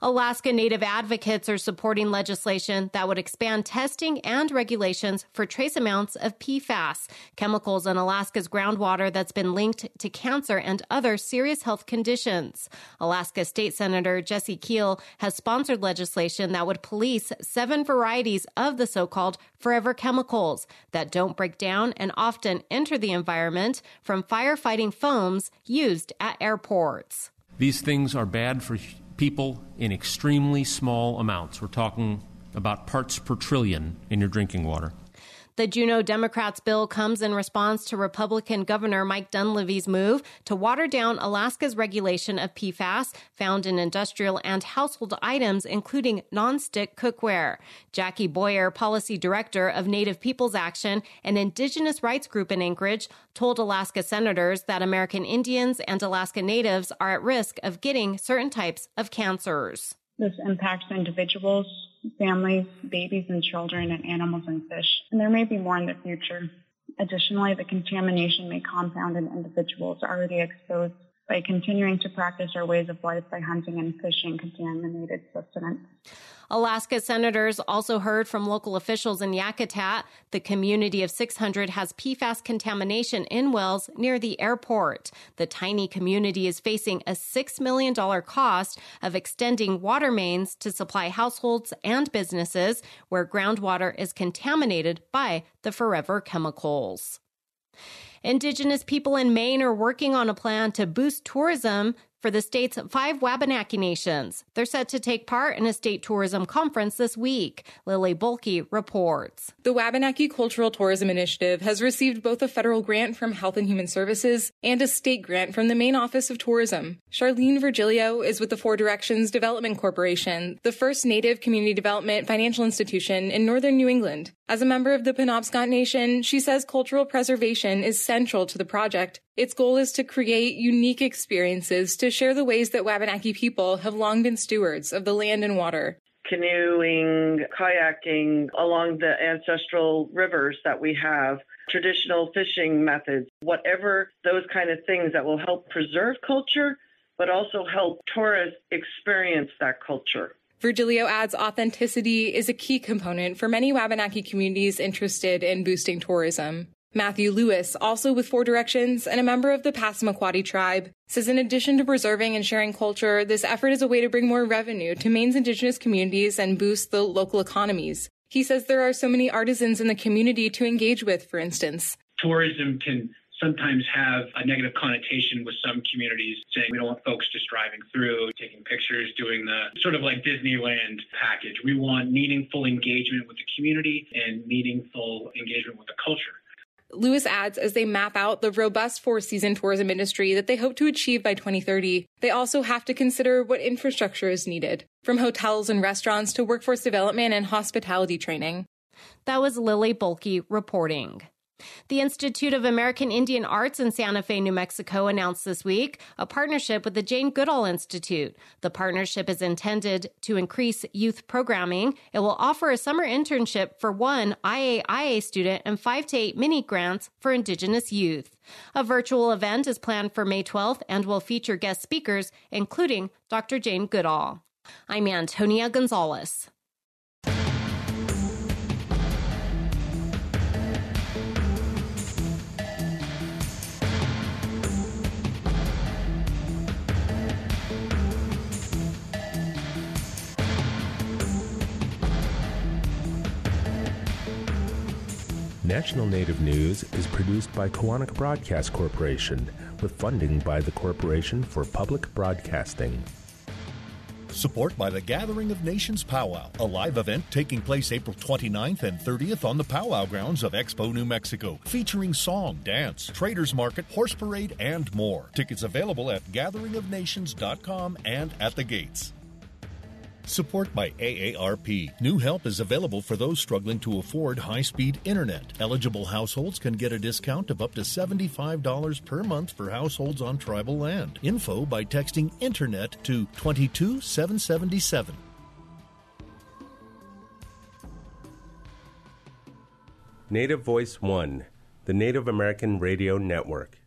Alaska Native advocates are supporting legislation that would expand testing and regulations for trace amounts of PFAS, chemicals in Alaska's groundwater that's been linked to cancer and other serious health conditions. Alaska State Senator Jesse Kiehl has sponsored legislation that would police seven varieties of the so-called forever chemicals that don't break down and often enter the environment from firefighting foams used at airports. These things are bad for people in extremely small amounts. We're talking about parts per trillion in your drinking water. The Juneau Democrats bill comes in response to Republican Governor Mike Dunleavy's move to water down Alaska's regulation of PFAS found in industrial and household items, including nonstick cookware. Jackie Boyer, policy director of Native Peoples Action, an indigenous rights group in Anchorage, told Alaska senators that American Indians and Alaska Natives are at risk of getting certain types of cancers. This impacts individuals families, babies and children, and animals and fish. And there may be more in the future. Additionally, the contamination may compound in individuals already exposed by continuing to practice our ways of life by hunting and fishing contaminated sustenance. Alaska senators also heard from local officials in Yakutat. The community of 600 has PFAS contamination in wells near the airport. The tiny community is facing a $6 million cost of extending water mains to supply households and businesses where groundwater is contaminated by the forever chemicals. Indigenous people in Maine are working on a plan to boost tourism for the state's five Wabanaki nations. They're set to take part in a state tourism conference this week. Lily Bohlke reports. The Wabanaki Cultural Tourism Initiative has received both a federal grant from Health and Human Services and a state grant from the Maine Office of Tourism. Charlene Virgilio is with the Four Directions Development Corporation, the first Native community development financial institution in northern New England. As a member of the Penobscot Nation, she says cultural preservation is central to the project. Its goal is to create unique experiences to share the ways that Wabanaki people have long been stewards of the land and water. Canoeing, kayaking along the ancestral rivers that we have, traditional fishing methods, whatever those kind of things that will help preserve culture, but also help tourists experience that culture. Virgilio adds authenticity is a key component for many Wabanaki communities interested in boosting tourism. Matthew Lewis, also with Four Directions and a member of the Passamaquoddy tribe, says in addition to preserving and sharing culture, this effort is a way to bring more revenue to Maine's indigenous communities and boost the local economies. He says there are so many artisans in the community to engage with, for instance. Tourism can sometimes have a negative connotation with some communities saying we don't want folks just driving through, taking pictures, doing the sort of like Disneyland package. We want meaningful engagement with the community and meaningful engagement with the culture. Lewis adds as they map out the robust four season tourism industry that they hope to achieve by 2030, they also have to consider what infrastructure is needed, from hotels and restaurants to workforce development and hospitality training. That was Lily Bohlke reporting. The Institute of American Indian Arts in Santa Fe, New Mexico announced this week a partnership with the Jane Goodall Institute. The partnership is intended to increase youth programming. It will offer a summer internship for one IAIA student and five to eight mini grants for Indigenous youth. A virtual event is planned for May 12th and will feature guest speakers, including Dr. Jane Goodall. I'm Antonia Gonzalez. National Native News is produced by Koahnic Broadcast Corporation with funding by the Corporation for Public Broadcasting. Support by the Gathering of Nations Powwow, a live event taking place April 29th and 30th on the powwow grounds of Expo, New Mexico, featuring song, dance, traders market, horse parade, and more. Tickets available at gatheringofnations.com and at the gates. Support by AARP. New help is available for those struggling to afford high speed internet. Eligible households can get a discount of up to $75 per month for households on tribal land. Info by texting Internet to 22777. Native Voice One, the Native American Radio Network.